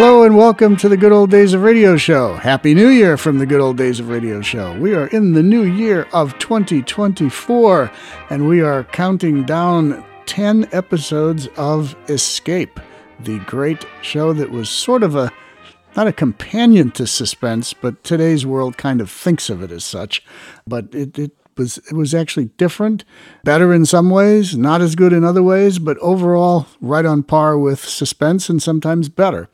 Hello and welcome to the Good Old Days of Radio Show. Happy New Year from the Good Old Days of Radio Show. We are in the new year of 2024 and we are counting down 10 episodes of Escape, the great show that was sort of a not a companion to suspense, but today's world kind of thinks of it as such. But it, it was it was actually different, better in some ways, not as good in other ways, but overall right on par with suspense and sometimes better.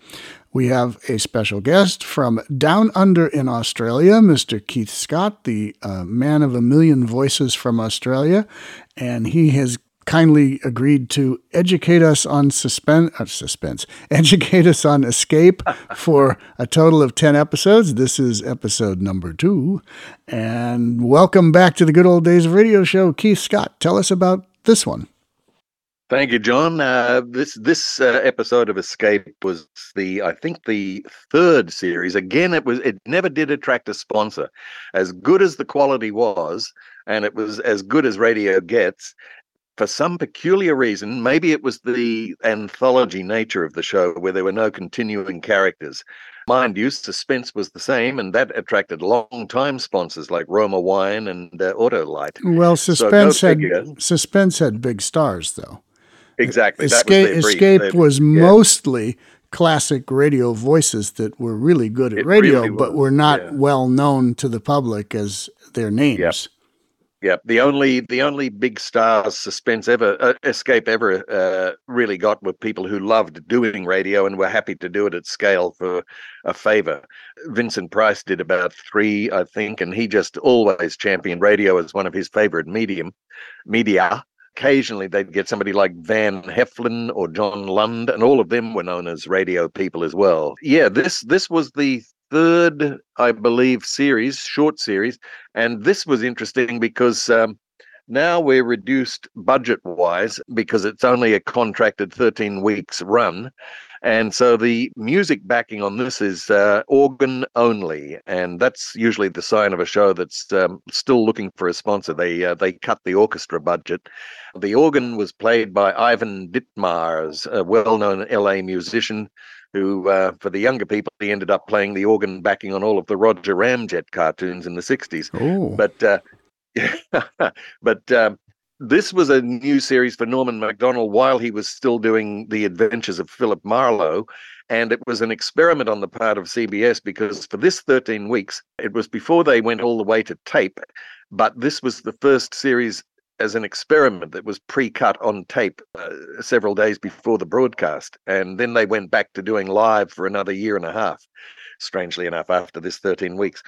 We have a special guest from down under in Australia, Mr. Keith Scott, the uh, man of a million voices from Australia, and he has kindly agreed to educate us on suspense, uh, suspense, educate us on escape for a total of 10 episodes. This is episode number two. And welcome back to the good old days of radio show. Keith Scott, tell us about this one. Thank you, John. Uh, this this uh, episode of Escape was the I think the third series. Again, it was it never did attract a sponsor. As good as the quality was, and it was as good as radio gets for some peculiar reason, maybe it was the anthology nature of the show where there were no continuing characters. Mind you, suspense was the same, and that attracted long-time sponsors like Roma Wine and uh, Autolite. Well, suspense so had suspense had big stars, though. Exactly. Escape, was Escape was yeah. mostly classic radio voices that were really good at it radio, really but were not yeah. well known to the public as their names. Yep. Yeah, the only the only big stars suspense ever uh, escape ever uh, really got were people who loved doing radio and were happy to do it at scale for a favor. Vincent Price did about three, I think, and he just always championed radio as one of his favorite medium media. Occasionally, they'd get somebody like Van Heflin or John Lund, and all of them were known as radio people as well. Yeah, this this was the third, I believe, series, short series. And this was interesting because um, now we're reduced budget wise because it's only a contracted 13 weeks run. And so the music backing on this is uh, organ only, and that's usually the sign of a show that's um, still looking for a sponsor. They uh, they cut the orchestra budget. The organ was played by Ivan Ditmars, a well-known LA musician who, uh, for the younger people, he ended up playing the organ backing on all of the Roger Ramjet cartoons in the 60s. Oh. But, uh, but um, this was a new series for Norman Macdonnell while he was still doing The Adventures of Philip Marlowe. And it was an experiment on the part of CBS because for this 13 weeks, it was before they went all the way to tape. But this was the first series as an experiment that was pre-cut on tape uh, several days before the broadcast and then they went back to doing live for another year and a half strangely enough after this 13 weeks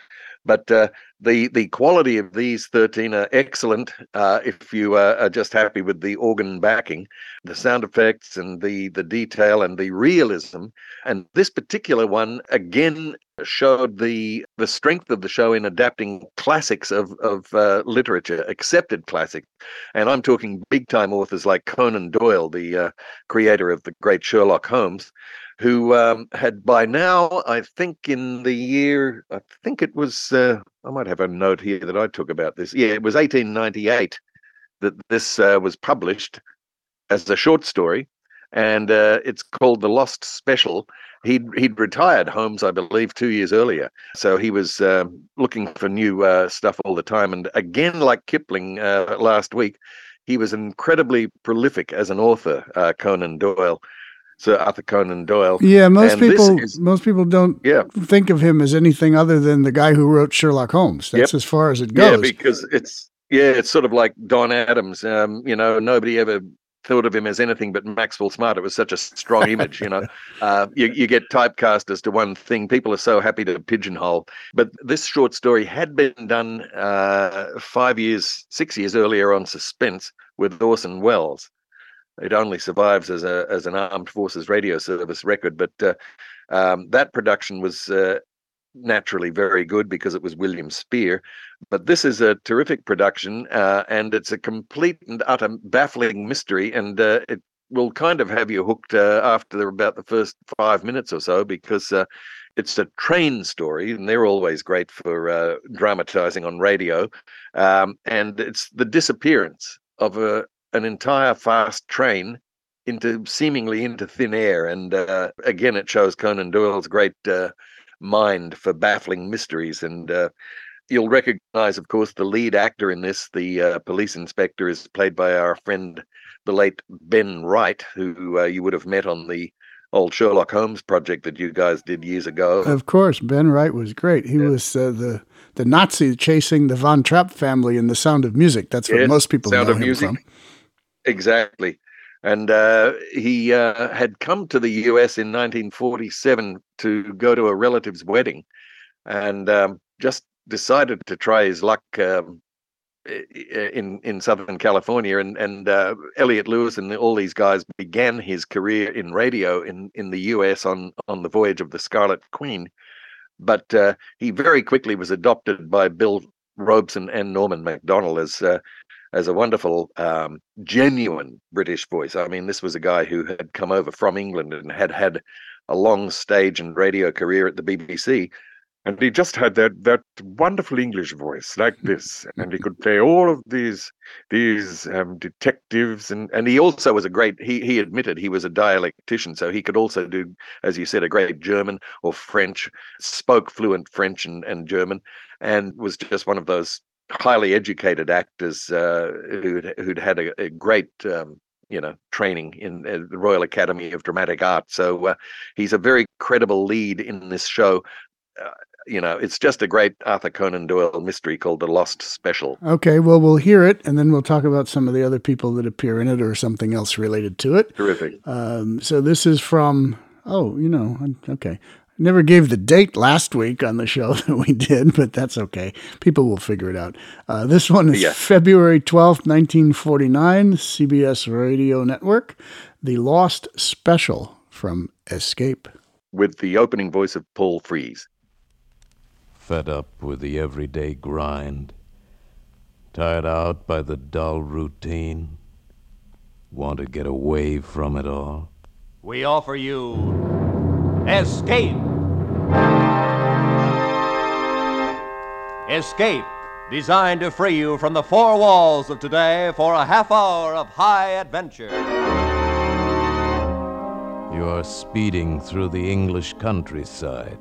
but uh, the the quality of these 13 are excellent uh, if you uh, are just happy with the organ backing the sound effects and the the detail and the realism. And this particular one again showed the the strength of the show in adapting classics of of uh, literature accepted classics. And i'm talking big time authors like conan doyle the uh, creator of the great sherlock holmes who um, had by now, I think in the year, I think it was, uh, I might have a note here that I took about this. Yeah, it was 1898 that this uh, was published as a short story, and uh, it's called The Lost Special. He'd he'd retired Holmes, I believe, two years earlier, so he was um, looking for new uh, stuff all the time. And again, like Kipling uh, last week, he was incredibly prolific as an author, uh, Conan Doyle. Sir Arthur Conan Doyle. Yeah, most and people is, most people don't yeah. think of him as anything other than the guy who wrote Sherlock Holmes. That's yep. as far as it goes. Yeah, because it's yeah, it's sort of like Don Adams. Um, you know, nobody ever thought of him as anything but Maxwell Smart. It was such a strong image, you know. Uh, you, you get typecast as to one thing. People are so happy to pigeonhole. But this short story had been done uh, five years, six years earlier on Suspense with Orson Welles it only survives as a as an armed forces radio service record. But uh, um, that production was uh, naturally very good because it was William Spier. But this is a terrific production, uh, and it's a complete and utter baffling mystery, and uh, it will kind of have you hooked uh, after about the first five minutes or so because. Uh, it's a train story, and they're always great for dramatizing on radio. Um, and it's the disappearance of a an entire fast train into seemingly into thin air. And uh, again, it shows Conan Doyle's great uh, mind for baffling mysteries. And uh, you'll recognize, of course, the lead actor in this, the uh, police inspector, is played by our friend, the late Ben Wright, who uh, you would have met on the old Sherlock Holmes project that you guys did years ago. Of course, Ben Wright was great. He yeah. was uh, the the Nazi chasing the Von Trapp family in The Sound of Music. That's what yes, most people Sound know of him Music. from. Exactly. And uh, he uh, had come to the US in 1947 to go to a relative's wedding and um, just decided to try his luck um, in in Southern California, and and uh, Elliott Lewis and all these guys began his career in radio in in the U.S. on on the voyage of the Scarlet Queen, but uh, he very quickly was adopted by Bill Robson and Norman Macdonnell as uh, as a wonderful, um, genuine British voice. I mean, this was a guy who had come over from England and had had a long stage and radio career at the BBC, and he just had that that wonderful English voice like this, and he could play all of these these um, detectives, and and he also was a great. He he admitted he was a dialectician, so he could also do, as you said, a great German or French, spoke fluent French and, and German, and was just one of those highly educated actors uh, who'd who'd had a, a great. Um, you know, training in uh, the Royal Academy of Dramatic Art. So uh, he's a very credible lead in this show. Uh, you know, it's just a great Arthur Conan Doyle mystery called The Lost Special. Okay, well, we'll hear it, and then we'll talk about some of the other people that appear in it or something else related to it. Terrific. Um, so this is from, oh, you know, okay. Never gave the date last week on the show that we did, but that's okay. People will figure it out. Uh, this one is yes. February 12th, 1949, CBS Radio Network, The Lost Special from Escape. With the opening voice of Paul Frees fed up with the everyday grind, tired out by the dull routine, want to get away from it all? We offer you Escape. Escape, designed to free you from the four walls of today for a half hour of high adventure. You are speeding through the English countryside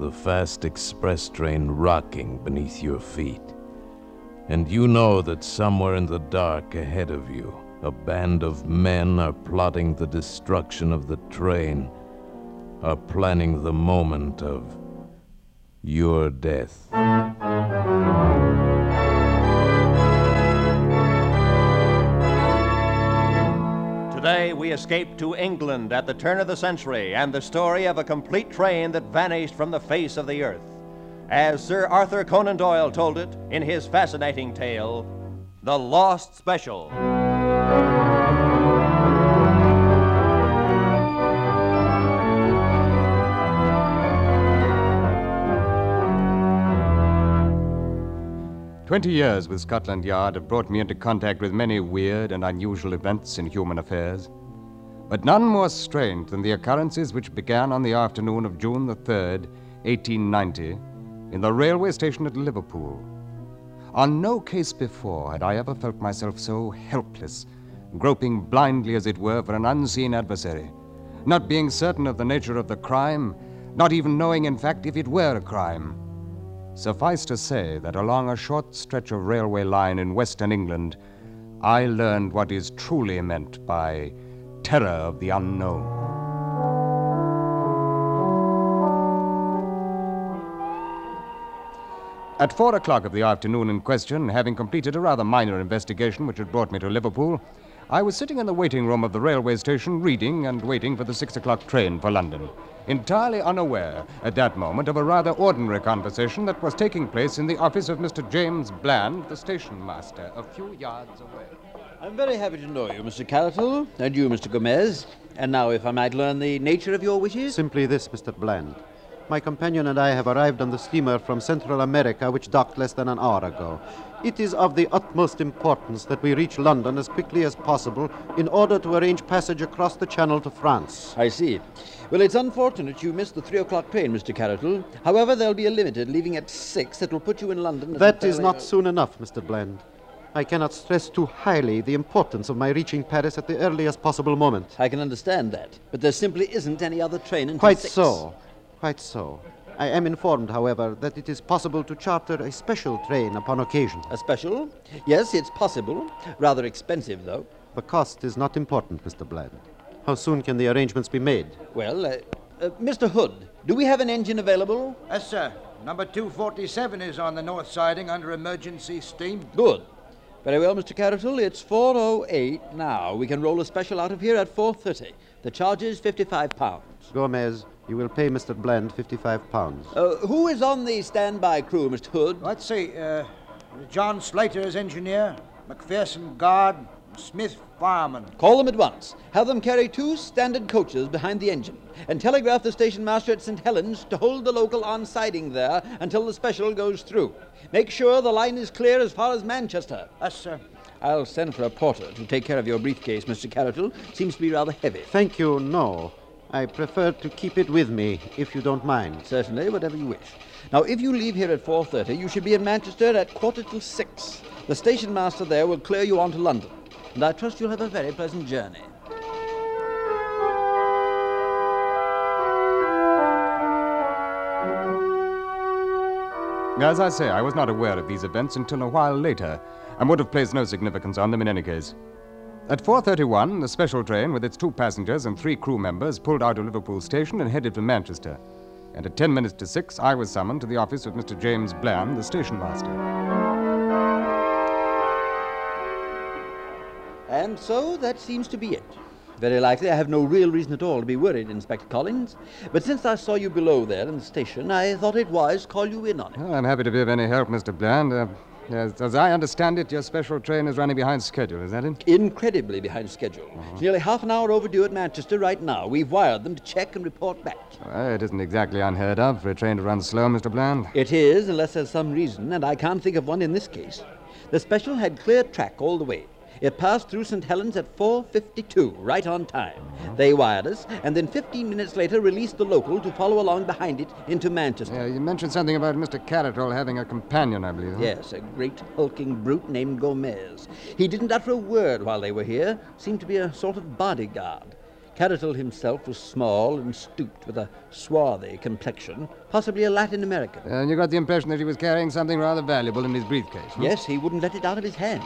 the fast express train rocking beneath your feet. And you know that somewhere in the dark ahead of you, a band of men are plotting the destruction of the train, are planning the moment of your death. Today, we escape to England at the turn of the century and the story of a complete train that vanished from the face of the earth. As Sir Arthur Conan Doyle told it in his fascinating tale, The Lost Special. Twenty years with Scotland Yard have brought me into contact with many weird and unusual events in human affairs, but none more strange than the occurrences which began on the afternoon of June the 3rd, 1890, in the railway station at Liverpool. On no case before had I ever felt myself so helpless, groping blindly, as it were, for an unseen adversary, not being certain of the nature of the crime, not even knowing, in fact, if it were a crime Suffice to say that along a short stretch of railway line in western England, I learned what is truly meant by terror of the unknown. At four o'clock of the afternoon in question, having completed a rather minor investigation which had brought me to Liverpool, I was sitting in the waiting room of the railway station reading and waiting for the six o'clock train for London entirely unaware at that moment of a rather ordinary conversation that was taking place in the office of Mr. James Bland, the station master, a few yards away. I'm very happy to know you, Mr. Carroll, and you, Mr. Gomez. And now, if I might learn the nature of your wishes? Simply this, Mr. Bland. My companion and I have arrived on the steamer from Central America, which docked less than an hour ago. It is of the utmost importance that we reach London as quickly as possible in order to arrange passage across the Channel to France. I see. Well, it's unfortunate you missed the three o'clock train, Mr. Carroll. However, there'll be a limited leaving at six that will put you in London. That is not soon enough, Mr. Bland. I cannot stress too highly the importance of my reaching Paris at the earliest possible moment. I can understand that, but there simply isn't any other train until Quite six. so. Quite so. I am informed, however, that it is possible to charter a special train upon occasion. A special? Yes, it's possible. Rather expensive, though. The cost is not important, Mr. Bland. How soon can the arrangements be made? Well, uh, uh, Mr. Hood, do we have an engine available? Yes, sir. Number 247 is on the north siding under emergency steam. Good. Very well, Mr. Carroll. It's 4.08 now. We can roll a special out of here at 4.30. The charge is 55 pounds. Gomez, you will pay Mr. Bland 55 pounds. Uh, who is on the standby crew, Mr. Hood? Let's see. Uh, John Slater is engineer, McPherson guard, Smith fireman. Call them at once. Have them carry two standard coaches behind the engine, and telegraph the station master at St. Helens to hold the local on siding there until the special goes through. Make sure the line is clear as far as Manchester. Yes, sir. I'll send for a porter to take care of your briefcase, Mr. Carroll. Seems to be rather heavy. Thank you, no. I prefer to keep it with me, if you don't mind. Certainly, whatever you wish. Now, if you leave here at 4.30, you should be in Manchester at quarter to six. The station master there will clear you on to London, and I trust you'll have a very pleasant journey. As I say, I was not aware of these events until a while later, and would have placed no significance on them in any case. At 4.31, the special train with its two passengers and three crew members pulled out of Liverpool Station and headed for Manchester. And at 10 minutes to 6, I was summoned to the office of Mr. James Bland, the station master. And so that seems to be it. Very likely I have no real reason at all to be worried, Inspector Collins. But since I saw you below there in the station, I thought it wise to call you in on it. Well, I'm happy to be of any help, Mr. Bland. Uh, as, as I understand it, your special train is running behind schedule, is that it? Incredibly behind schedule. Uh-huh. It's nearly half an hour overdue at Manchester right now. We've wired them to check and report back. Well, it isn't exactly unheard of for a train to run slow, Mr. Bland. It is, unless there's some reason, and I can't think of one in this case. The special had clear track all the way. It passed through St. Helens at 4.52, right on time. They wired us, and then 15 minutes later released the local to follow along behind it into Manchester. Yeah, you mentioned something about Mr. Caratal having a companion, I believe. huh? Yes, a great hulking brute named Gomez. He didn't utter a word while they were here, seemed to be a sort of bodyguard. Carroll himself was small and stooped with a swarthy complexion, possibly a Latin American. And you got the impression that he was carrying something rather valuable in his briefcase. hmm? Yes, he wouldn't let it out of his hands.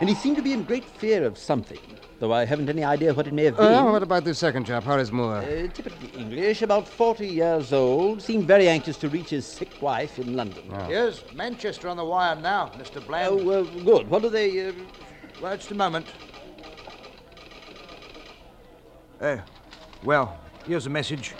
And he seemed to be in great fear of something, though I haven't any idea what it may have been. Uh, what about this second chap, Horace Moore? Uh, typically English, about 40 years old, seemed very anxious to reach his sick wife in London. Here's Manchester on the wire now, Mr. Bland. Oh, uh, good. What do they. Uh... Well, just a moment. Uh, well, here's a message.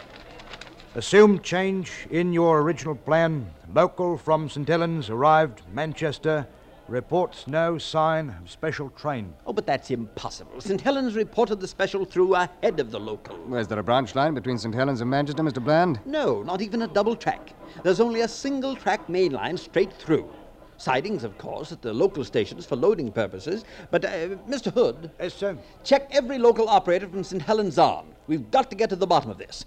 Assumed change in your original plan. Local from St. Helens arrived Manchester. Reports no sign of special train. Oh, but that's impossible. St. Helens reported the special through ahead of the local. Is there a branch line between St. Helens and Manchester, Mr. Bland? No, not even a double track. There's only a single track main line straight through. Sidings, of course, at the local stations for loading purposes. But, uh, Mr. Hood, Yes, sir. check every local operator from St. Helens on. We've got to get to the bottom of this.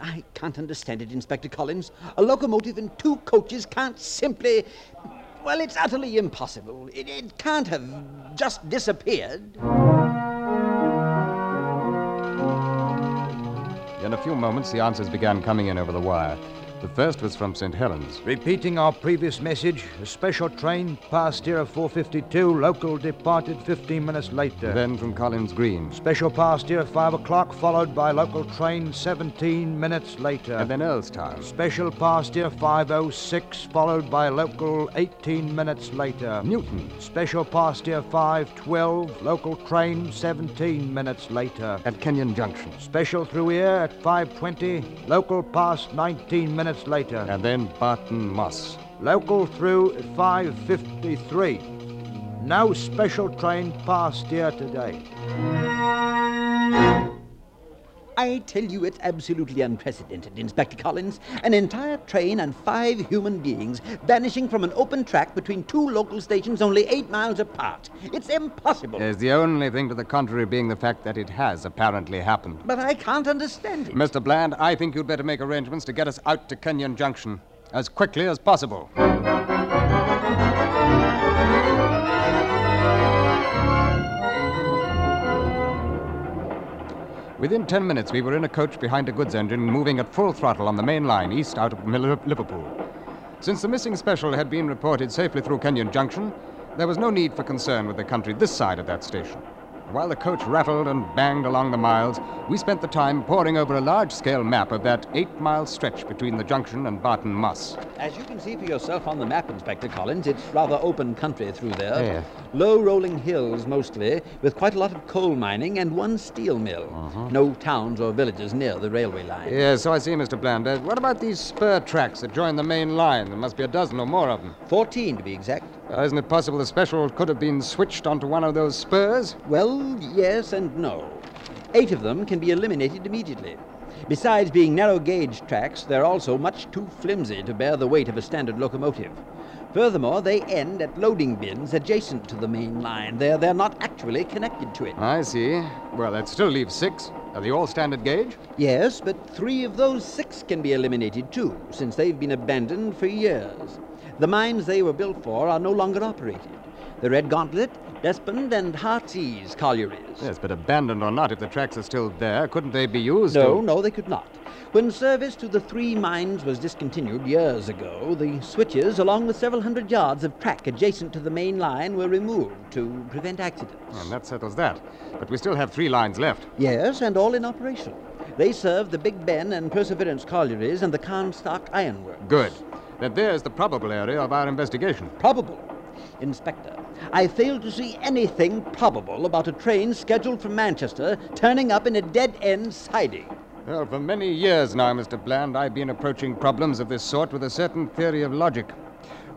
I can't understand it, Inspector Collins. A locomotive and two coaches can't simply. Well, it's utterly impossible. It, it can't have just disappeared. In a few moments, the answers began coming in over the wire. The first was from St. Helens. Repeating our previous message, a special train passed here at 452, local departed 15 minutes later. Then from Collins Green. Special passed here at 5 o'clock, followed by local train 17 minutes later. And then Earlstown. Special passed here 506, followed by local 18 minutes later. Newton. Special passed here 512, local train 17 minutes later. At Kenyon Junction. Special through here at 520, local passed 19 minutes later. And then Barton Moss. Local through at 553. No special train passed here today. I tell you, it's absolutely unprecedented, Inspector Collins. An entire train and five human beings vanishing from an open track between two local stations only eight miles apart. It's impossible. There's the only thing to the contrary being the fact that it has apparently happened. But I can't understand it. Mr. Bland, I think you'd better make arrangements to get us out to Kenyon Junction as quickly as possible. Within ten minutes, we were in a coach behind a goods engine moving at full throttle on the main line east out of Liverpool. Since the missing special had been reported safely through Kenyon Junction, there was no need for concern with the country this side of that station. While the coach rattled and banged along the miles, we spent the time poring over a large scale map of that eight mile stretch between the junction and Barton Moss. As you can see for yourself on the map, Inspector Collins, it's rather open country through there. Yeah. Low rolling hills mostly, with quite a lot of coal mining and one steel mill. No towns or villages near the railway line. Yes, so I see, Mr. Bland. Uh, what about these spur tracks that join the main line? There must be a dozen or more of them. Fourteen to be exact. Uh, isn't it possible the special could have been switched onto one of those spurs? Well, yes and no. Eight of them can be eliminated immediately. Besides being narrow gauge tracks, they're also much too flimsy to bear the weight of a standard locomotive. Furthermore, they end at loading bins adjacent to the main line. They're, they're not actually connected to it. I see. Well, that still leaves six. Are they all standard gauge? Yes, but three of those six can be eliminated too, since they've been abandoned for years. The mines they were built for are no longer operated. The Red Gauntlet, Despond, and Heartsease collieries. Yes, but abandoned or not, if the tracks are still there, couldn't they be used? No, to- no, they could not. When service to the three mines was discontinued years ago, the switches, along with several hundred yards of track adjacent to the main line, were removed to prevent accidents. And that settles that. But we still have three lines left. Yes, and all in operation. They serve the Big Ben and Perseverance collieries and the Carnstock Ironworks. Good. Then there's the probable area of our investigation. Probable. Inspector, I fail to see anything probable about a train scheduled for Manchester turning up in a dead end siding. Well, for many years now, Mr. Bland, I've been approaching problems of this sort with a certain theory of logic.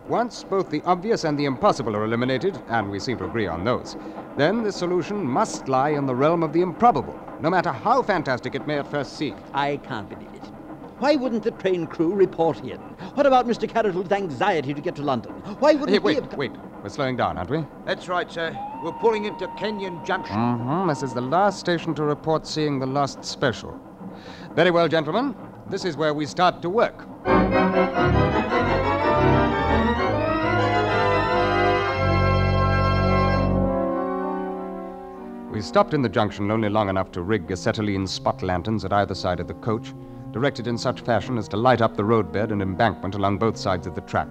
Once both the obvious and the impossible are eliminated, and we seem to agree on those, then the solution must lie in the realm of the improbable, no matter how fantastic it may at first seem. I can't believe it. Why wouldn't the train crew report in? What about Mr. Carroll's anxiety to get to London? Why wouldn't Hey, he wait, have... wait. We're slowing down, aren't we? That's right, sir. We're pulling into Kenyon Junction. Mm-hmm. This is the last station to report seeing the last special. Very well, gentlemen. This is where we start to work. We stopped in the junction only long enough to rig acetylene spot lanterns at either side of the coach, directed in such fashion as to light up the roadbed and embankment along both sides of the track.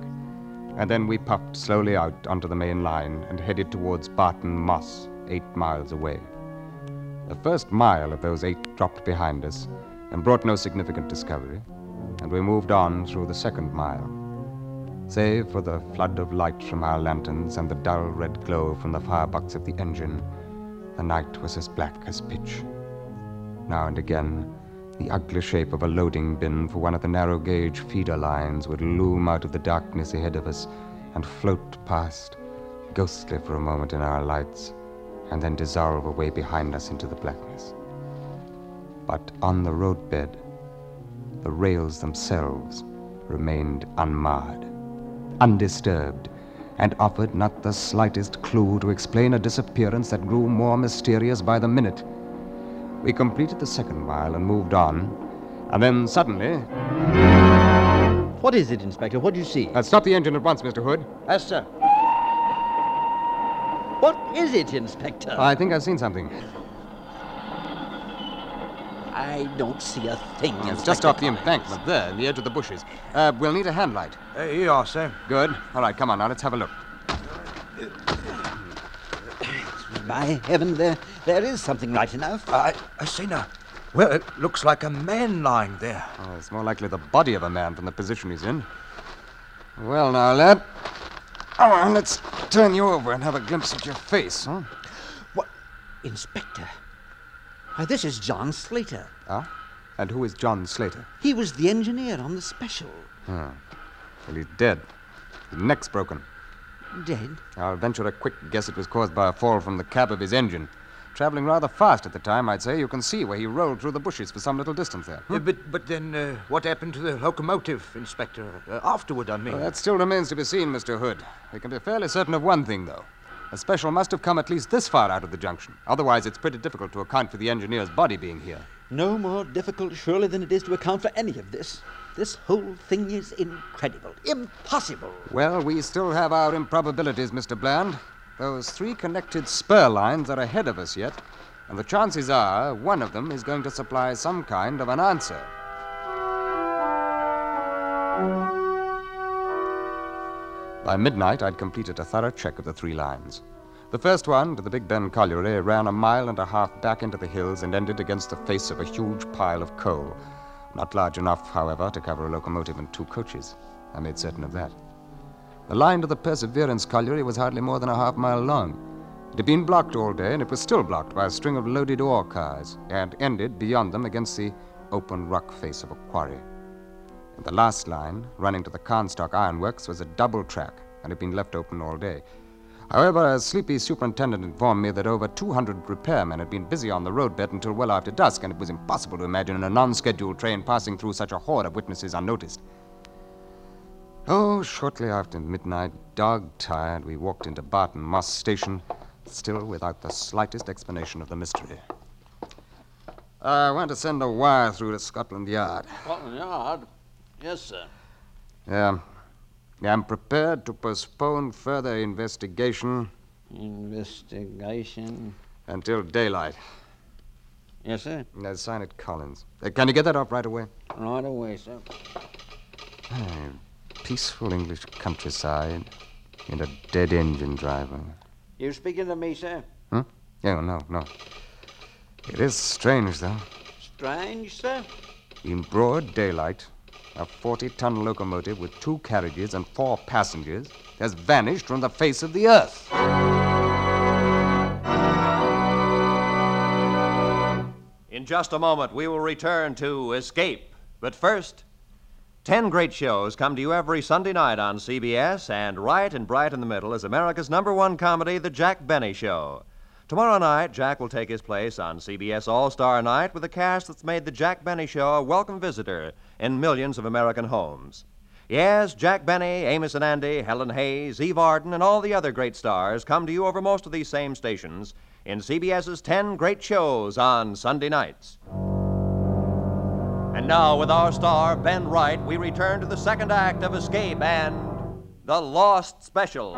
And then we puffed slowly out onto the main line and headed towards Barton Moss, eight miles away. The first mile of those eight dropped behind us and brought no significant discovery, and we moved on through the second mile. Save for the flood of light from our lanterns and the dull red glow from the firebox of the engine, the night was as black as pitch. Now and again, the ugly shape of a loading bin for one of the narrow gauge feeder lines would loom out of the darkness ahead of us and float past, ghostly for a moment in our lights, and then dissolve away behind us into the blackness. But on the roadbed, the rails themselves remained unmarred, undisturbed, and offered not the slightest clue to explain a disappearance that grew more mysterious by the minute. We completed the second mile and moved on, and then suddenly. What is it, Inspector? What do you see? Uh, stop the engine at once, Mr. Hood. Yes, sir. What is it, Inspector? I think I've seen something. I don't see a thing. It's Inspector just off the embankment there, in the edge of the bushes. Uh, we'll need a hand light. Uh, here you are, sir. Good. All right, come on now, let's have a look. By heaven, there, there is something right enough. I, I see now. Well, it looks like a man lying there. Oh, it's more likely the body of a man from the position he's in. Well, now, lad. Come on, let's turn you over and have a glimpse at your face, huh? What? Inspector. Why, this is John Slater. Huh? And who is John Slater? He was the engineer on the special. Hmm. Well, he's dead. His neck's broken. Dead? I'll venture a quick guess it was caused by a fall from the cab of his engine. Traveling rather fast at the time, I'd say. You can see where he rolled through the bushes for some little distance there. Uh, but, but then, uh, what happened to the locomotive, Inspector? Uh, afterward, I mean. Well, that still remains to be seen, Mr. Hood. We can be fairly certain of one thing, though. A special must have come at least this far out of the junction. Otherwise, it's pretty difficult to account for the engineer's body being here. No more difficult, surely, than it is to account for any of this. This whole thing is incredible. Impossible. Well, we still have our improbabilities, Mr. Bland. Those three connected spur lines are ahead of us yet, And the chances are one of them is going to supply some kind of an answer. By midnight, I'd completed a thorough check of the three lines. The first one, to the Big Ben colliery, ran a mile and a half back into the hills and ended against the face of a huge pile of coal. Not large enough, however, to cover a locomotive and two coaches. I made certain of that. The line to the Perseverance colliery was hardly more than a half mile long. It had been blocked all day, and it was still blocked by a string of loaded ore cars, and ended beyond them against the open rock face of a quarry. And the last line, running to the Carnstock Ironworks, was a double track and had been left open all day. However, a sleepy superintendent informed me that over 200 repairmen had been busy on the roadbed until well after dusk, and it was impossible to imagine a non scheduled train passing through such a horde of witnesses unnoticed. Oh, shortly after midnight, dog tired, we walked into Barton Moss Station, still without the slightest explanation of the mystery. I want to send a wire through to Scotland Yard. Scotland Yard? Yes, sir. Yeah. I'm prepared to postpone further investigation Investigation. until daylight. Yes, sir. Now, sign it Collins. Uh, can you get that off right away? Right away, sir. Ah, peaceful English countryside and a dead engine driver. You speaking to me, sir? Hmm? Yeah, no, no. It is strange, though. Strange, sir? In broad daylight, a 40 ton locomotive with two carriages and four passengers has vanished from the face of the earth. In just a moment, we will return to Escape. But first, 10 great shows come to you every Sunday night on CBS, and right and bright in the middle is America's number one comedy, The Jack Benny Show. Tomorrow night, Jack will take his place on CBS All Star Night with a cast that's made The Jack Benny Show a welcome visitor in millions of American homes. Yes, Jack Benny, Amos and Andy, Helen Hayes, Eve Arden, and all the other great stars come to you over most of these same stations in CBS's 10 great shows on Sunday nights. And now, with our star, Ben Wright, we return to the second act of Escape and The Lost Special.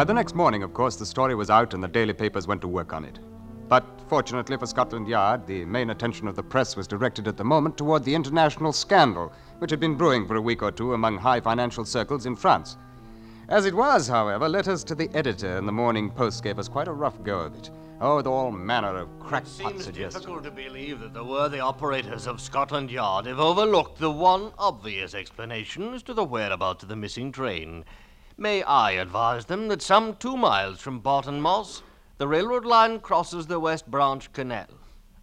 By the next morning, of course, the story was out and the daily papers went to work on it. But fortunately for Scotland Yard, the main attention of the press was directed at the moment toward the international scandal, which had been brewing for a week or two among high financial circles in France. As it was, however, letters to the editor in the Morning Post gave us quite a rough go of it. Oh, with all manner of crackpot suggestions. Seems difficult to believe that the worthy operators of Scotland Yard have overlooked the one obvious explanation as to the whereabouts of the missing train. May I advise them that some two miles from Barton Moss, the railroad line crosses the West Branch Canal.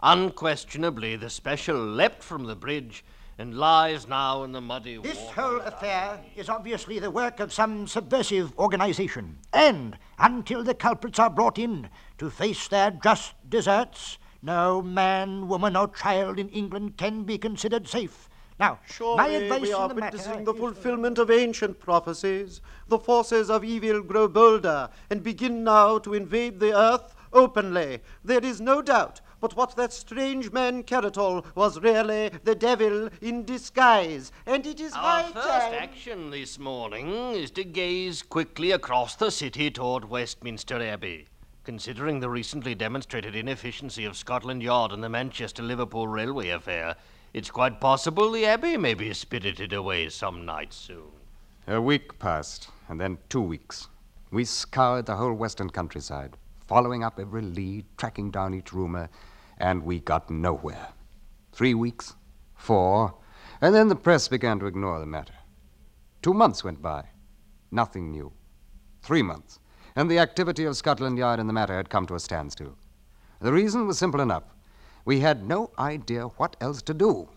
Unquestionably, the special leapt from the bridge and lies now in the muddy This water. whole affair is obviously the work of some subversive organization. And until the culprits are brought in to face their just deserts, no man, woman, or child in England can be considered safe. Now, my advice we in are the matter witnessing the fulfillment of ancient prophecies. The forces of evil grow bolder and begin now to invade the earth openly. There is no doubt but what that strange man Caratal was really the devil in disguise, and it is Our high first time. action this morning is to gaze quickly across the city toward Westminster Abbey. Considering the recently demonstrated inefficiency of Scotland Yard and the Manchester Liverpool Railway affair, it's quite possible the Abbey may be spirited away some night soon. A week passed, and then two weeks. We scoured the whole western countryside, following up every lead, tracking down each rumor, and we got nowhere. Three weeks, four, and then the press began to ignore the matter. Two months went by. Nothing new. Three months, and the activity of Scotland Yard in the matter had come to a standstill. The reason was simple enough. We had no idea what else to do.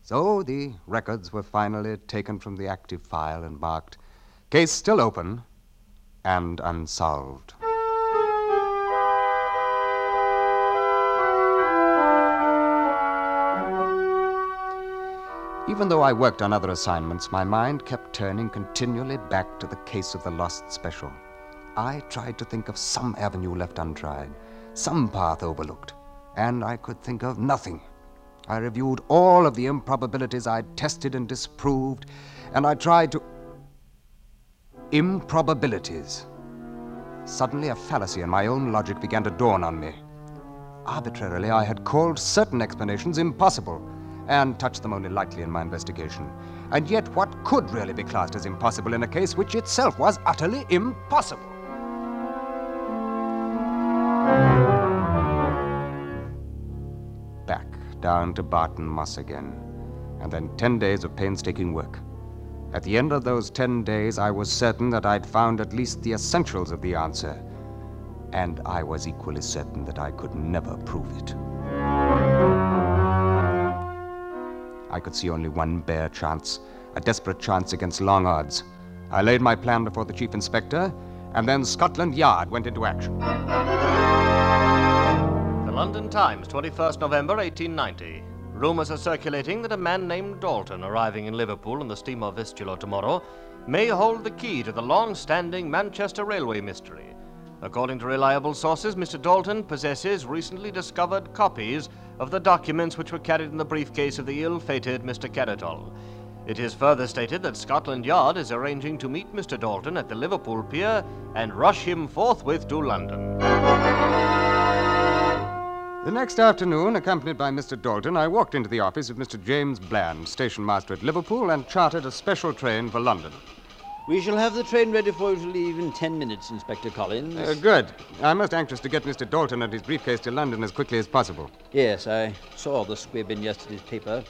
So the records were finally taken from the active file and marked case still open and unsolved. Even though I worked on other assignments, my mind kept turning continually back to the case of the Lost Special. I tried to think of some avenue left untried, some path overlooked, and I could think of nothing. I reviewed all of the improbabilities I'd tested and disproved, and I tried to. Improbabilities. Suddenly, a fallacy in my own logic began to dawn on me. Arbitrarily, I had called certain explanations impossible and touched them only lightly in my investigation. And yet, what could really be classed as impossible in a case which itself was utterly impossible? Down to Barton Moss again, and then ten days of painstaking work. At the end of those ten days, I was certain that I'd found at least the essentials of the answer, and I was equally certain that I could never prove it. I could see only one bare chance, a desperate chance against long odds. I laid my plan before the chief inspector, and then Scotland Yard went into action. London Times, 21st November 1890. Rumors are circulating that a man named Dalton, arriving in Liverpool on the steamer Vistula tomorrow, may hold the key to the long standing Manchester Railway mystery. According to reliable sources, Mr. Dalton possesses recently discovered copies of the documents which were carried in the briefcase of the ill fated Mr. Caratal. It is further stated that Scotland Yard is arranging to meet Mr. Dalton at the Liverpool pier and rush him forthwith to London. The next afternoon, accompanied by Mr. Dalton, I walked into the office of Mr. James Bland, station master at Liverpool, and chartered a special train for London. We shall have the train ready for you to leave in ten minutes, Inspector Collins. Uh, good. I'm most anxious to get Mr. Dalton and his briefcase to London as quickly as possible. Yes, I saw the squib in yesterday's paper,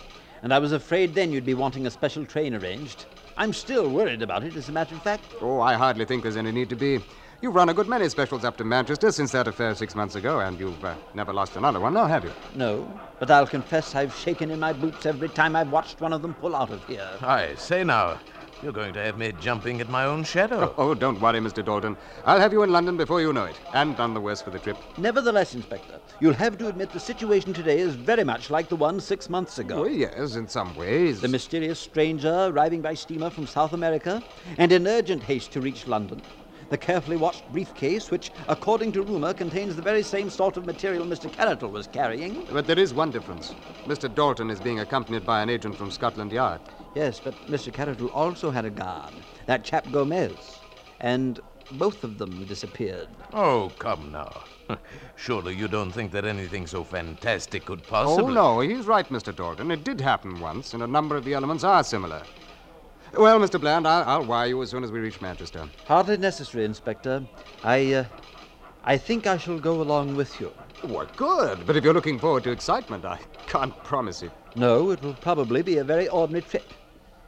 and I was afraid then you'd be wanting a special train arranged. I'm still worried about it, as a matter of fact. Oh, I hardly think there's any need to be. You've run a good many specials up to Manchester since that affair six months ago, and you've uh, never lost another one, now have you? No, but I'll confess I've shaken in my boots every time I've watched one of them pull out of here. I say now, you're going to have me jumping at my own shadow. Oh, don't worry, Mr. Dalton. I'll have you in London before you know it, and none the worse for the trip. Nevertheless, Inspector, you'll have to admit the situation today is very much like the one six months ago. Oh, yes, in some ways. The mysterious stranger arriving by steamer from South America, and in urgent haste to reach London. The carefully watched briefcase, which, according to rumor, contains the very same sort of material Mr. Carroll was carrying. But there is one difference. Mr. Dalton is being accompanied by an agent from Scotland Yard. Yes, but Mr. Carroll also had a guard, that chap Gomez. And both of them disappeared. Oh, come now. Surely you don't think that anything so fantastic could possibly. Oh, no, he's right, Mr. Dalton. It did happen once, and a number of the elements are similar. Well, Mr. Bland, I'll, I'll wire you as soon as we reach Manchester. Hardly necessary, Inspector. I, uh, I think I shall go along with you. What good? But if you're looking forward to excitement, I can't promise it. No, it will probably be a very ordinary trip.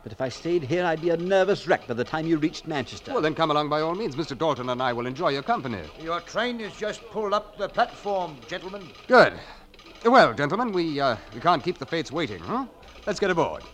But if I stayed here, I'd be a nervous wreck by the time you reached Manchester. Well, then come along by all means. Mr. Dalton and I will enjoy your company. Your train is just pulled up the platform, gentlemen. Good. Well, gentlemen, we, uh, we can't keep the fates waiting, huh? Let's get aboard.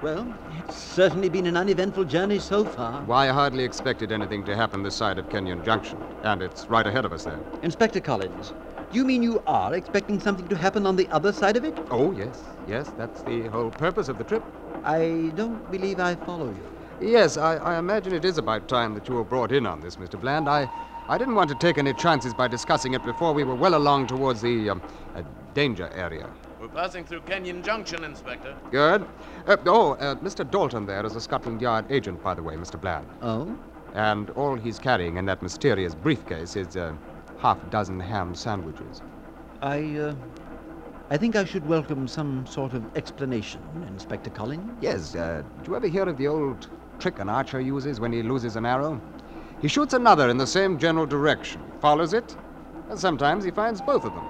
Well, it's certainly been an uneventful journey so far. Why, I hardly expected anything to happen this side of Kenyon Junction, and it's right ahead of us there. Inspector Collins, do you mean you are expecting something to happen on the other side of it? Oh, yes, yes, that's the whole purpose of the trip. I don't believe I follow you. Yes, I, I imagine it is about time that you were brought in on this, Mr. Bland. I, I didn't want to take any chances by discussing it before we were well along towards the um, uh, danger area. We're passing through Kenyon Junction, Inspector. Good. Uh, oh, uh, Mr. Dalton there is a Scotland Yard agent, by the way, Mr. Bland. Oh? And all he's carrying in that mysterious briefcase is a half dozen ham sandwiches. I, uh, I think I should welcome some sort of explanation, Inspector Collins. Yes, uh, do you ever hear of the old trick an archer uses when he loses an arrow? He shoots another in the same general direction, follows it, and sometimes he finds both of them.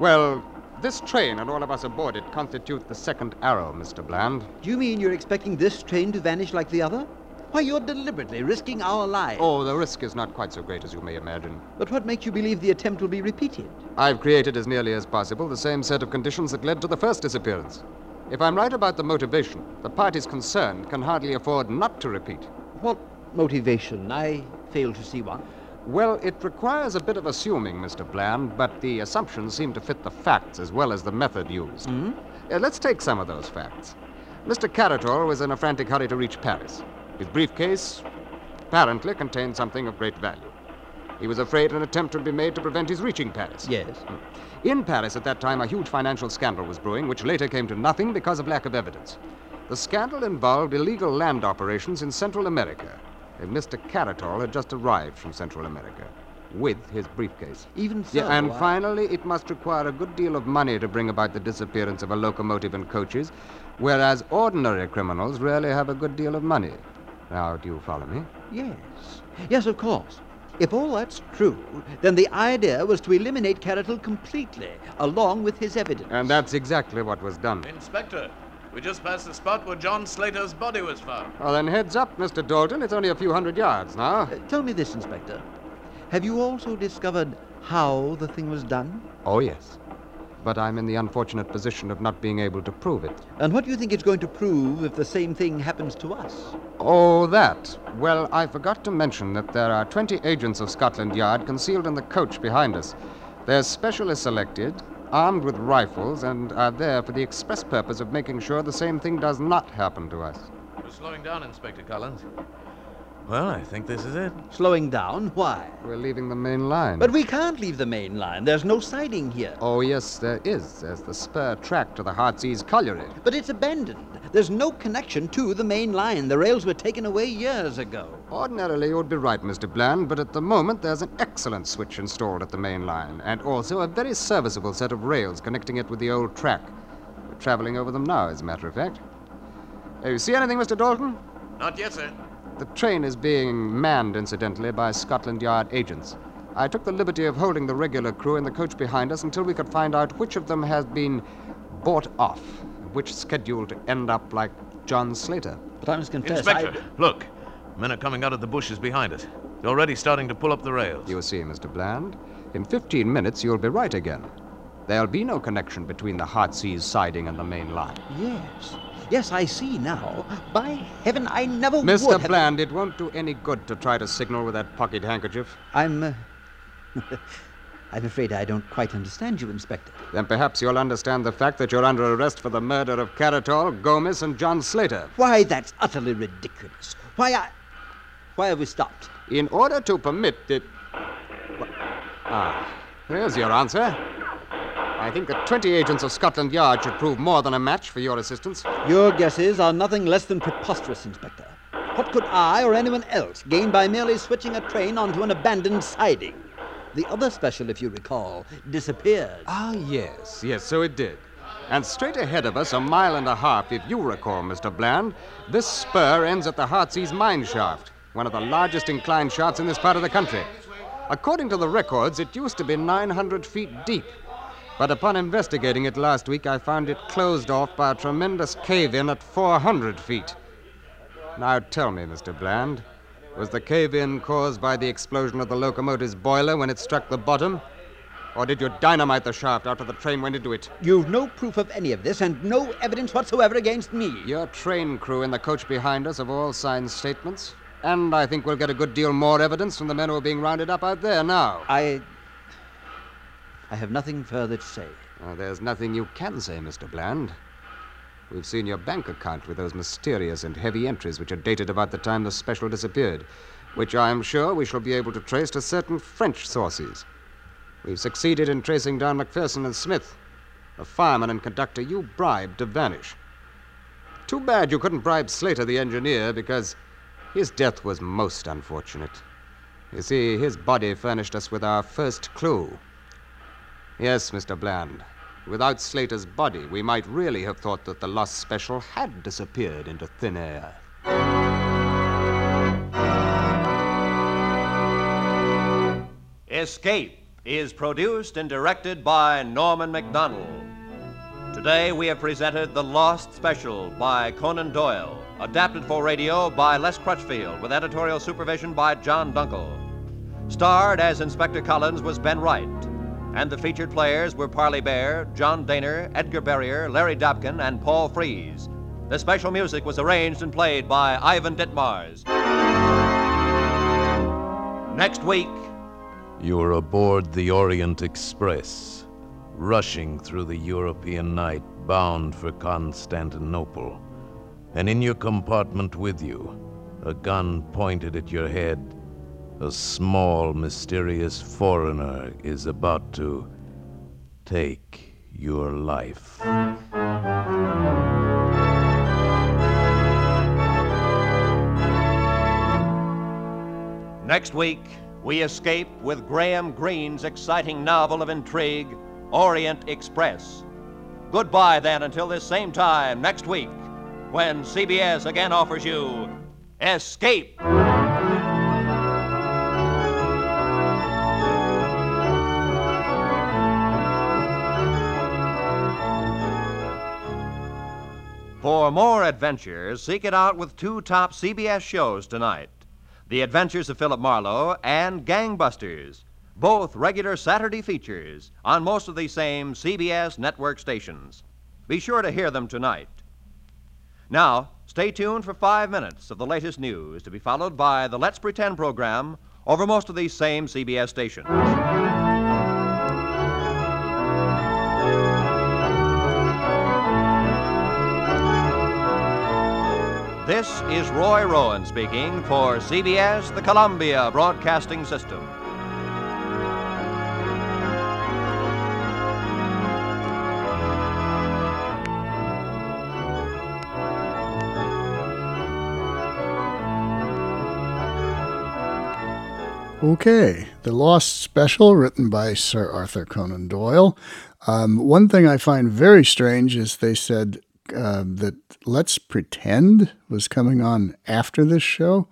Well, this train and all of us aboard it constitute the second arrow, Mr. Bland. Do you mean you're expecting this train to vanish like the other? Why, you're deliberately risking our lives. Oh, the risk is not quite so great as you may imagine. But what makes you believe the attempt will be repeated? I've created as nearly as possible the same set of conditions that led to the first disappearance. If I'm right about the motivation, the parties concerned can hardly afford not to repeat. What motivation? I fail to see one. Well, it requires a bit of assuming, Mr. Bland, but the assumptions seem to fit the facts as well as the method used. Hmm? Uh, let's take some of those facts. Mr. Caratal was in a frantic hurry to reach Paris. His briefcase apparently contained something of great value. He was afraid an attempt would be made to prevent his reaching Paris. Yes. In Paris at that time, a huge financial scandal was brewing, which later came to nothing because of lack of evidence. The scandal involved illegal land operations in Central America. And Mr. Caratal had just arrived from Central America with his briefcase. Even so. Yeah, and I- finally, it must require a good deal of money to bring about the disappearance of a locomotive and coaches, whereas ordinary criminals rarely have a good deal of money. Now, do you follow me? Yes. Yes, of course. If all that's true, then the idea was to eliminate Caratal completely, along with his evidence. And that's exactly what was done. Inspector, we just passed the spot where John Slater's body was found. Well, then heads up, Mr. Dalton. It's only a few hundred yards now. Uh, tell me this, Inspector. Have you also discovered how the thing was done? Oh, yes. But I'm in the unfortunate position of not being able to prove it. And what do you think it's going to prove if the same thing happens to us? Oh, that. Well, I forgot to mention that there are 20 agents of Scotland Yard concealed in the coach behind us. They're specially selected, armed with rifles, and are there for the express purpose of making sure the same thing does not happen to us. We're slowing down, Inspector Collins. Well, I think this is it. Slowing down? Why? We're leaving the main line. But we can't leave the main line. There's no siding here. Oh, yes, there is. There's the spur track to the Heartsease colliery. But it's abandoned. There's no connection to the main line. The rails were taken away years ago. Ordinarily, you would be right, Mr. Bland, but at the moment there's an excellent switch installed at the main line, and also a very serviceable set of rails connecting it with the old track. We're traveling over them now, as a matter of fact. Uh, you see anything, Mr. Dalton? Not yet, sir. The train is being manned, incidentally, by Scotland Yard agents. I took the liberty of holding the regular crew in the coach behind us until we could find out which of them has been bought off, which scheduled to end up like John Slater. But I must confess, Inspector, look. Men are coming out of the bushes behind us. They're already starting to pull up the rails. You see, Mr. Bland, in 15 minutes you'll be right again. There'll be no connection between the Heartsease siding and the main line. Yes. Yes, I see now. By heaven, I never would Mr. have... Bland, it won't do any good to try to signal with that pocket handkerchief. I'm. Uh... I'm afraid I don't quite understand you, Inspector. Then perhaps you'll understand the fact that you're under arrest for the murder of Caratal, Gomez, and John Slater. Why, that's utterly ridiculous. Why, I. Why have we stopped? In order to permit it. Ah, there's your answer. I think that 20 agents of Scotland Yard should prove more than a match for your assistance. Your guesses are nothing less than preposterous, Inspector. What could I or anyone else gain by merely switching a train onto an abandoned siding? The other special, if you recall, disappeared. Ah, yes, yes, so it did. And straight ahead of us, a mile and a half, if you recall, Mr. Bland, this spur ends at the Heartsease mine shaft, one of the largest inclined shafts in this part of the country. According to the records, it used to be 900 feet deep. But upon investigating it last week, I found it closed off by a tremendous cave in at 400 feet. Now tell me, Mr. Bland, was the cave in caused by the explosion of the locomotive's boiler when it struck the bottom? Or did you dynamite the shaft after the train went into it? You've no proof of any of this and no evidence whatsoever against me. Your train crew in the coach behind us have all signed statements. And I think we'll get a good deal more evidence from the men who are being rounded up out there now. I. I have nothing further to say. Well, there's nothing you can say, Mr. Bland. We've seen your bank account with those mysterious and heavy entries which are dated about the time the special disappeared, which I am sure we shall be able to trace to certain French sources. We've succeeded in tracing down Macpherson and Smith, the fireman and conductor you bribed to vanish. Too bad you couldn't bribe Slater, the engineer, because his death was most unfortunate. You see, his body furnished us with our first clue. Yes, Mr. Bland. Without Slater's body, we might really have thought that the lost special had disappeared into thin air. Escape is produced and directed by Norman Macdonald. Today we have presented The Lost Special by Conan Doyle, adapted for radio by Les Crutchfield, with editorial supervision by John Dunkel. Starred as Inspector Collins was Ben Wright, and the featured players were Parley Baer, John Dehner, Edgar Barrier, Larry Dobkin, and Paul Frees. The special music was arranged and played by Ivan Ditmars. Next week, You're aboard the Orient Express, rushing through the European night bound for Constantinople. And in your compartment with you, a gun pointed at your head, a small, mysterious foreigner is about to take your life. Next week, we escape with Graham Greene's exciting novel of intrigue, Orient Express. Goodbye, then, until this same time next week, when CBS again offers you Escape. For more adventures, seek it out with two top CBS shows tonight The Adventures of Philip Marlowe and Gangbusters, both regular Saturday features on most of the same CBS network stations. Be sure to hear them tonight. Now, stay tuned for five minutes of the latest news to be followed by the Let's Pretend program over most of these same CBS stations. This is Roy Rowan speaking for CBS, the Columbia Broadcasting System. Okay, The Lost Special, written by Sir Arthur Conan Doyle. Um, one thing I find very strange is they said uh, that Let's Pretend was coming on after this show.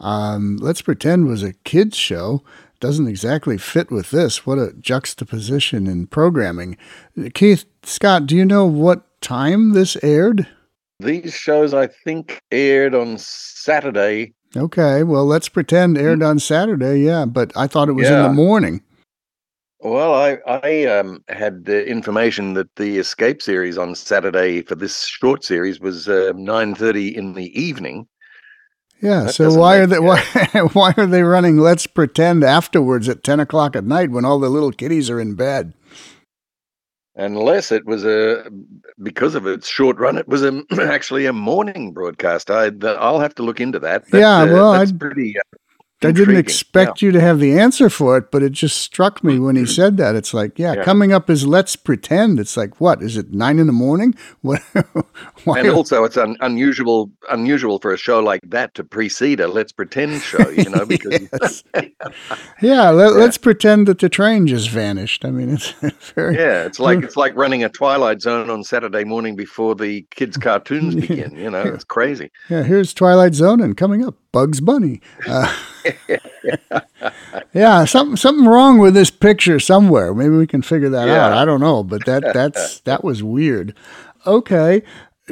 Um, Let's Pretend was a kids' show. Doesn't exactly fit with this. What a juxtaposition in programming. Keith Scott, do you know what time this aired? These shows, I think, aired on Saturday Okay, well, let's pretend aired on Saturday. Yeah, but I thought it was in the morning. Well, I I um, had the information that the Escape series on Saturday for this short series was uh, nine thirty in the evening. Yeah. That so why are they why why are they running Let's Pretend afterwards at ten o'clock at night when all the little kiddies are in bed? Unless it was a because of its short run, it was a, actually a morning broadcast. I I'll have to look into that. That, Yeah, uh, well, that's I'd- pretty. Uh, I didn't expect you to have the answer for it, but it just struck me when he said that. It's like, yeah, Yeah. coming up is Let's Pretend. It's like, what is it? Nine in the morning? What? and also it's un- unusual unusual for a show like that to precede a let's pretend show you know because yeah, let, let's pretend that the train just vanished. I mean, it's very yeah it's like it's like running a twilight zone on saturday morning before the kids cartoons begin you know it's crazy Yeah, here's Twilight Zone, and coming up, Bugs Bunny. Uh, yeah, something something wrong with this picture somewhere. Maybe we can figure that out. I don't know, but that that's that was weird. Okay,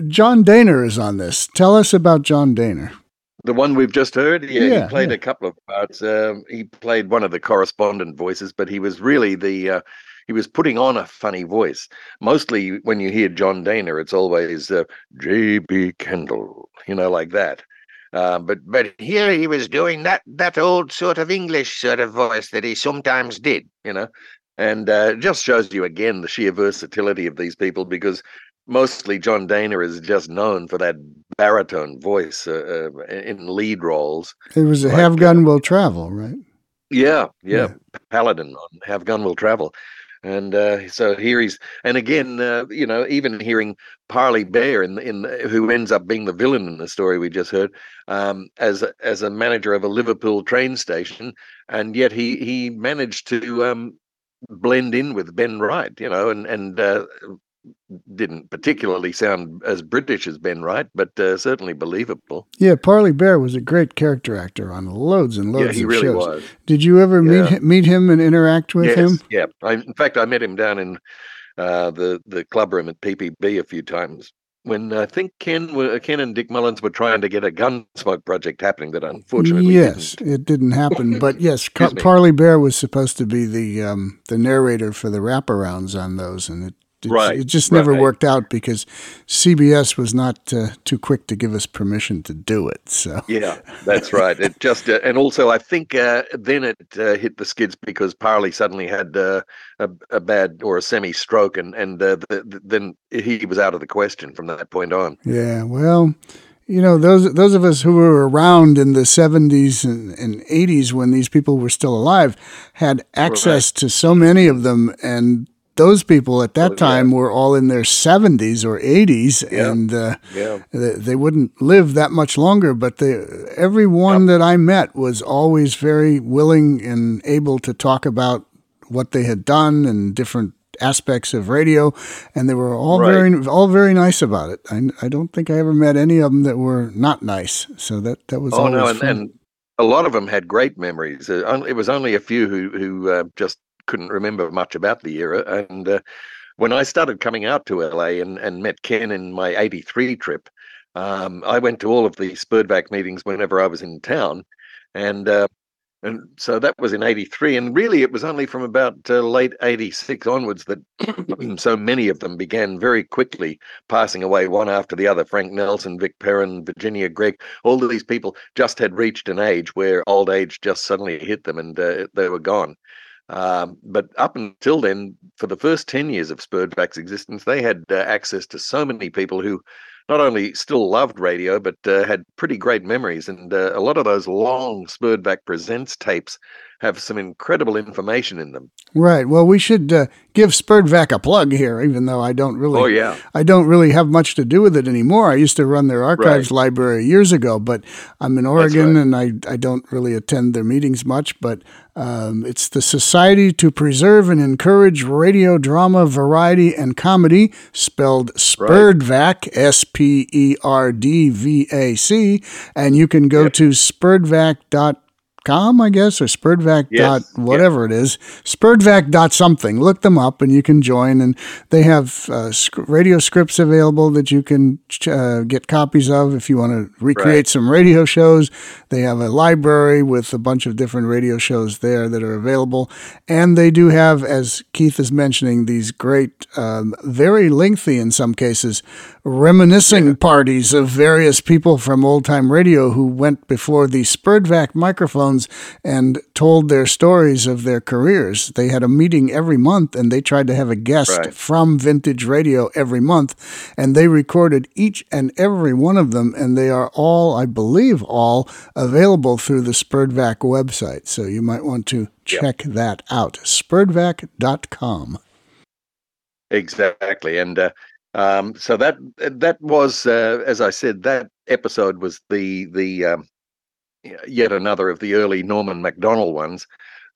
John Dehner is on this. Tell us about John Dehner. the one we've just heard yeah, Yeah, he played yeah. a couple of parts um, he played one of the correspondent voices but he was really the uh, he was putting on a funny voice mostly when you hear john Dehner, it's always uh, j.b kendall you know like that uh, but but here he was doing that that old sort of english sort of voice that he sometimes did you know and uh, just shows you again the sheer versatility of these people because mostly John Dehner is just known for that baritone voice uh, uh, in lead roles. It was a Like, Have Gun Will Travel, right? Yeah, yeah, Yeah. Paladin on Have Gun Will Travel. And uh, so here he's, and again, uh, you know, even hearing Parley Baer in in who ends up being the villain in the story we just heard, um, as a, as a manager of a Liverpool train station, and yet he he managed to um, blend in with Ben Wright, you know, and and uh, didn't particularly sound as British as Ben Wright, but uh, certainly believable. Yeah, Parley Baer was a great character actor on loads and loads yeah, he of really shows. was. Did you ever meet Yeah. hi- meet him and interact with yes, him? Yeah. I, in fact, I met him down in uh, the the club room at PPB a few times when I think Ken were, Ken and Dick Mullins were trying to get a Gunsmoke project happening that unfortunately yes, didn't. it didn't happen. But yes, Ca- Excuse me. Parley Baer was supposed to be the um, the narrator for the wraparounds on those, and it it, Right, it just never right. worked out because CBS was not uh, too quick to give us permission to do it. So Yeah, that's right. It just uh, and also I think uh, then it uh, hit the skids because Parley suddenly had uh, a, a bad or a semi stroke, and and uh, the, the, then he was out of the question from that point on. yeah, well, you know those those of us who were around in the 70s and, and 80s when these people were still alive had access right. to so many of them and those people at that oh, time yeah. were all in their 70s or 80s yeah. and uh, yeah. they, they, wouldn't live that much longer but they, everyone yep. that i met was always very willing and able to talk about what they had done and different aspects of radio, and they were all right. very all very nice about it. I, I don't think I ever met any of them that were not nice. So that that was oh no, and, and, a lot of them had great memories. Uh, it was only a few who who uh, just couldn't remember much about the era. And uh, when I started coming out to LA and, and met Ken in my '83 trip, um, I went to all of the SPERDVAC meetings whenever I was in town. And uh, and so that was in 83 and really it was only from about uh, late 86 onwards that so many of them began very quickly passing away one after the other frank nelson vic perrin virginia gregg all of these people just had reached an age where old age just suddenly hit them and uh, they were gone um, but up until then, for the first 10 years of SPERDVAC's existence, they had uh, access to so many people who not only still loved radio, but uh, had pretty great memories. And uh, a lot of those long SPERDVAC Presents tapes have some incredible information in them. Right. Well, we should uh, give SPERDVAC a plug here, even though I don't really. Oh yeah. I don't really have much to do with it anymore. I used to run their archives right. library years ago, but I'm in Oregon right. and I I don't really attend their meetings much. But um, it's the Society to Preserve and Encourage Radio Drama, Variety, and Comedy, spelled SPERDVAC, S P E R D V A C, and you can go yep. to sperdvac.com com, I guess, or SPERDVAC yes. dot whatever yeah. it is, SPERDVAC dot something. Look them up and you can join. And they have uh, radio scripts available that you can uh, get copies of if you want to recreate right. some radio shows. They have a library with a bunch of different radio shows there that are available. And they do have, as Keith is mentioning, these great, um, very lengthy in some cases, reminiscing yeah. parties of various people from old time radio who went before the SPERDVAC microphones and told their stories of their careers. They had a meeting every month and they tried to have a guest right. from vintage radio every month. And they recorded each and every one of them. And they are all, I believe, all available through the SPERDVAC website. So you might want to check yep. that out. SPERDVAC.com. Exactly. And, uh, um, so that that was, uh, as I said, that episode was the the um, yet another of the early Norman Macdonald ones.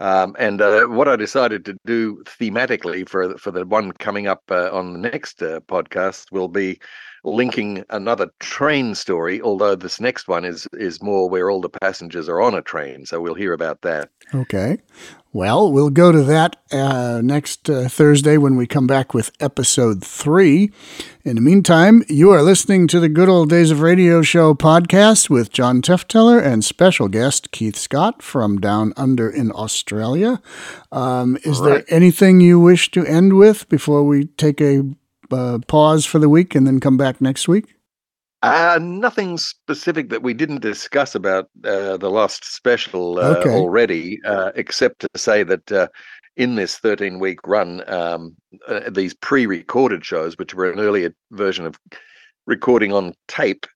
Um, and uh, what I decided to do thematically for for the one coming up uh, on the next uh, podcast will be linking another train story. Although this next one is is more where all the passengers are on a train, so we'll hear about that. Okay. Well, we'll go to that uh, next uh, Thursday when we come back with episode three. In the meantime, you are listening to the Good Old Days of Radio Show podcast with John Tefteller and special guest Keith Scott from down under in Australia. Um, is right. there anything you wish to end with before we take a uh, pause for the week and then come back next week? Uh, nothing specific that we didn't discuss about uh, the last special uh, okay. already, uh, except to say that uh, in this 13 week run, um, uh, these pre recorded shows, which were an earlier version of recording on tape,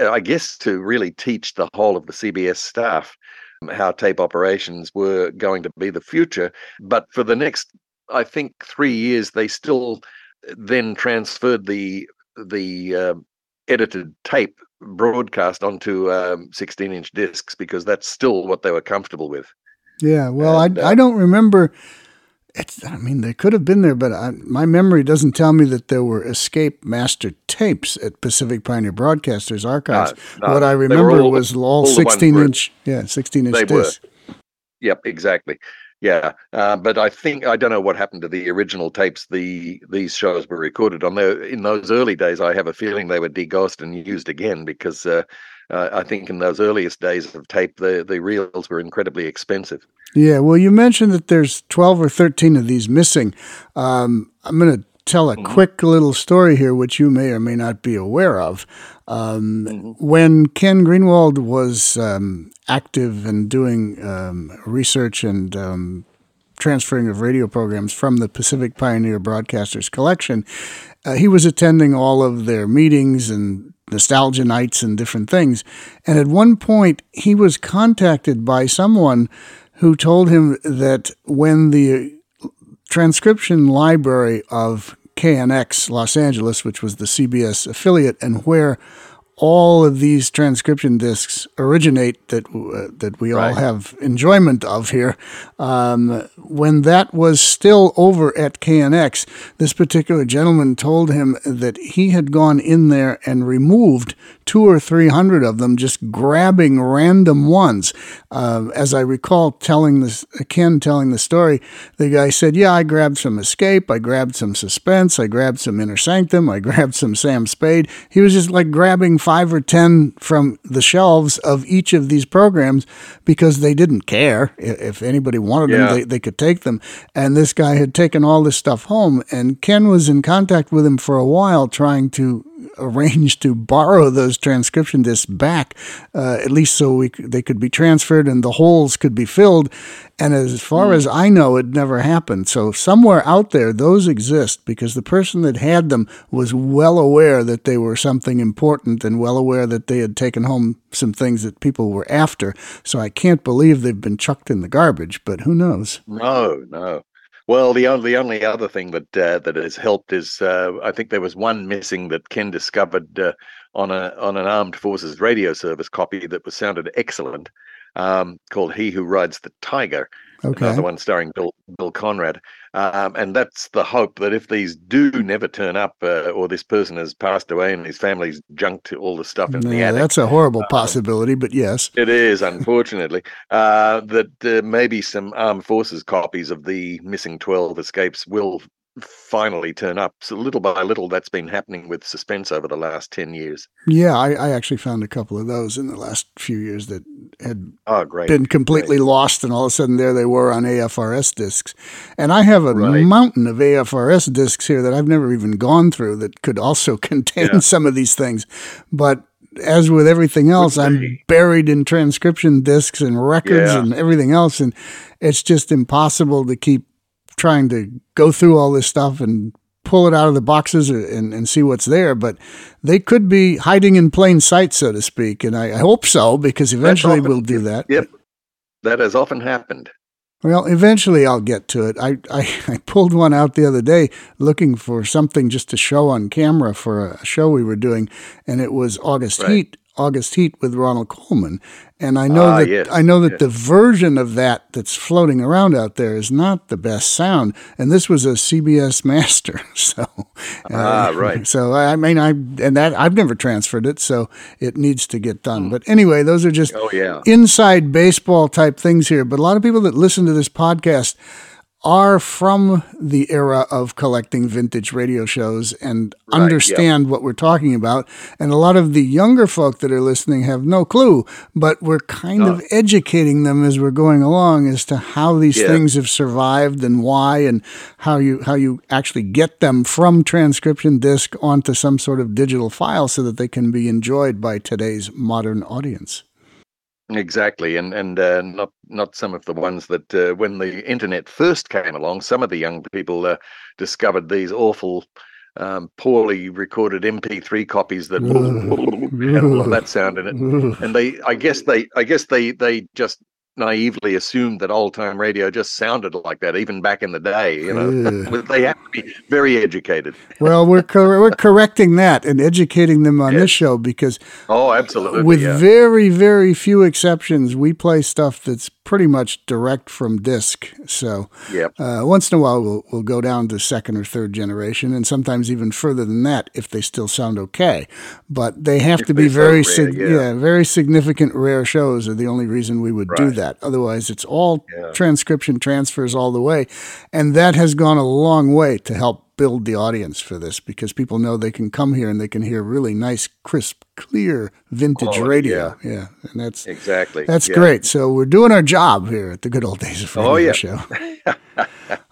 I guess to really teach the whole of the CBS staff how tape operations were going to be the future. But for the next, I think, three years, they still then transferred the the edited tape broadcast onto um, 16 inch discs because that's still what they were comfortable with. Yeah, well, and, I, uh, I don't remember. It's, I mean, they could have been there, but I, my memory doesn't tell me that there were escape master tapes at Pacific Pioneer Broadcasters archives. Uh, no, what I remember all, was all, all 16 inch, yeah, 16 inch discs. Were. Yep, exactly. Yeah, uh, but I think I don't know what happened to the original tapes. The these shows were recorded on there in those early days. I have a feeling they were degaussed and used again because uh, uh, I think in those earliest days of tape, the the reels were incredibly expensive. Yeah, well, you mentioned that there's twelve or thirteen of these missing. Um, I'm going to tell a mm-hmm. quick little story here, which you may or may not be aware of. Um, mm-hmm. When Ken Greenwald was um, active and doing um, research and um, transferring of radio programs from the Pacific Pioneer Broadcasters collection, uh, he was attending all of their meetings and nostalgia nights and different things. And at one point, he was contacted by someone who told him that when the transcription library of KNX Los Angeles, which was the CBS affiliate, and where all of these transcription discs originate that uh, that we all have enjoyment of here. Um, when that was still over at KNX, this particular gentleman told him that he had gone in there and removed two or three hundred of them, just grabbing random ones. Um, as I recall, telling this Ken telling the story, the guy said, "Yeah, I grabbed some Escape, I grabbed some Suspense, I grabbed some Inner Sanctum, I grabbed some Sam Spade." He was just like grabbing five or ten from the shelves of each of these programs because they didn't care if anybody wanted Yeah. them, they, they could take them. And this guy had taken all this stuff home, and Ken was in contact with him for a while, trying to arrange to borrow those transcription discs back, uh, at least so we c- they could be transferred and the holes could be filled. And as far as I know, it never happened. So somewhere out there, those exist because the person that had them was well aware that they were something important and well aware that they had taken home some things that people were after. So I can't believe they've been chucked in the garbage, but who knows? No, no. Well, the only the only other thing that uh, that has helped is uh, I think there was one missing that Ken discovered uh, on a on an armed forces radio service copy that was sounded excellent, um, called "He Who Rides the Tiger." Okay. Another one starring Bill Bill Conrad, um, and that's the hope that if these do never turn up, uh, or this person has passed away and his family's junked all the stuff in the attic, that's a horrible possibility, but yes. it is, unfortunately, uh, that uh, maybe some armed forces copies of the missing 12 escapes will finally turn up. So little by little, that's been happening with suspense over the last 10 years. Yeah, I, I actually found a couple of those in the last few years that had Oh, great. been completely lost, and all of a sudden there they were on AFRS discs. And I have a Right. mountain of AFRS discs here that I've never even gone through that could also contain Yeah. some of these things. But as with everything else, I'm buried in transcription discs and records Yeah. and everything else, and it's just impossible to keep trying to go through all this stuff and pull it out of the boxes and, and see what's there. But they could be hiding in plain sight, so to speak. And I, I hope so, because eventually often- we'll do that. Yep. That has often happened. Well, eventually I'll get to it. I, I, I pulled one out the other day looking for something just to show on camera for a show we were doing, and it was August Right. Heat. August Heat with Ronald Colman, and I know Ah, that yes, I know that yes. the version of that that's floating around out there is not the best sound, and this was a CBS master, so Ah, right. So I mean, I and that I've never transferred it, so it needs to get done. But anyway, those are just Hmm. Oh, yeah. inside baseball type things here. But a lot of people that listen to this podcast are from the era of collecting vintage radio shows and Right, understand what we're talking about. And a lot of the younger folk that are listening have no clue, but we're kind of educating them as we're going along as to how these Yeah. things have survived and why and how you how you actually get them from transcription disc onto some sort of digital file so that they can be enjoyed by today's modern audience. Exactly, and and uh, not not some of the ones that uh, when the internet first came along, some of the young people uh, discovered these awful, um, poorly recorded MP3 copies that had all of that sound in it, and they, I guess they, I guess they, they just naively assumed that old time radio just sounded like that, even back in the day. You know, they have to be very educated. Well, we're cor- we're correcting that and educating them on this show because Oh, absolutely. with yeah. very very few exceptions, we play stuff that's pretty much direct from disc. So Yep. uh, once in a while, we'll we'll go down to second or third generation, and sometimes even further than that if they still sound okay. But they have If to be very rare, sig- yeah. yeah very significant rare shows are the only reason we would do Right. That. Otherwise, it's all Yeah. transcription transfers all the way, and that has gone a long way to help build the audience for this because people know they can come here and they can hear really nice, crisp, clear vintage Quality, radio. Yeah, yeah. and that's Exactly. that's yeah. great. So we're doing our job here at the Good Old Days of Radio Oh, yeah. Show.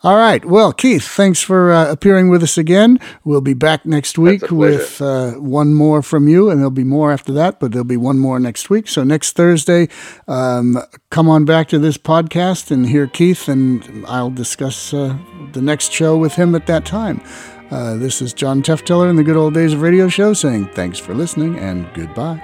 All right. Well, Keith, thanks for uh, appearing with us again. We'll be back next week with uh, one more from you, and there'll be more after that, but there'll be one more next week. So next Thursday, um, come on back to this podcast and hear Keith, and I'll discuss uh, the next show with him at that time time. Uh, this is John Tefteller in the good old days of radio show saying thanks for listening and goodbye.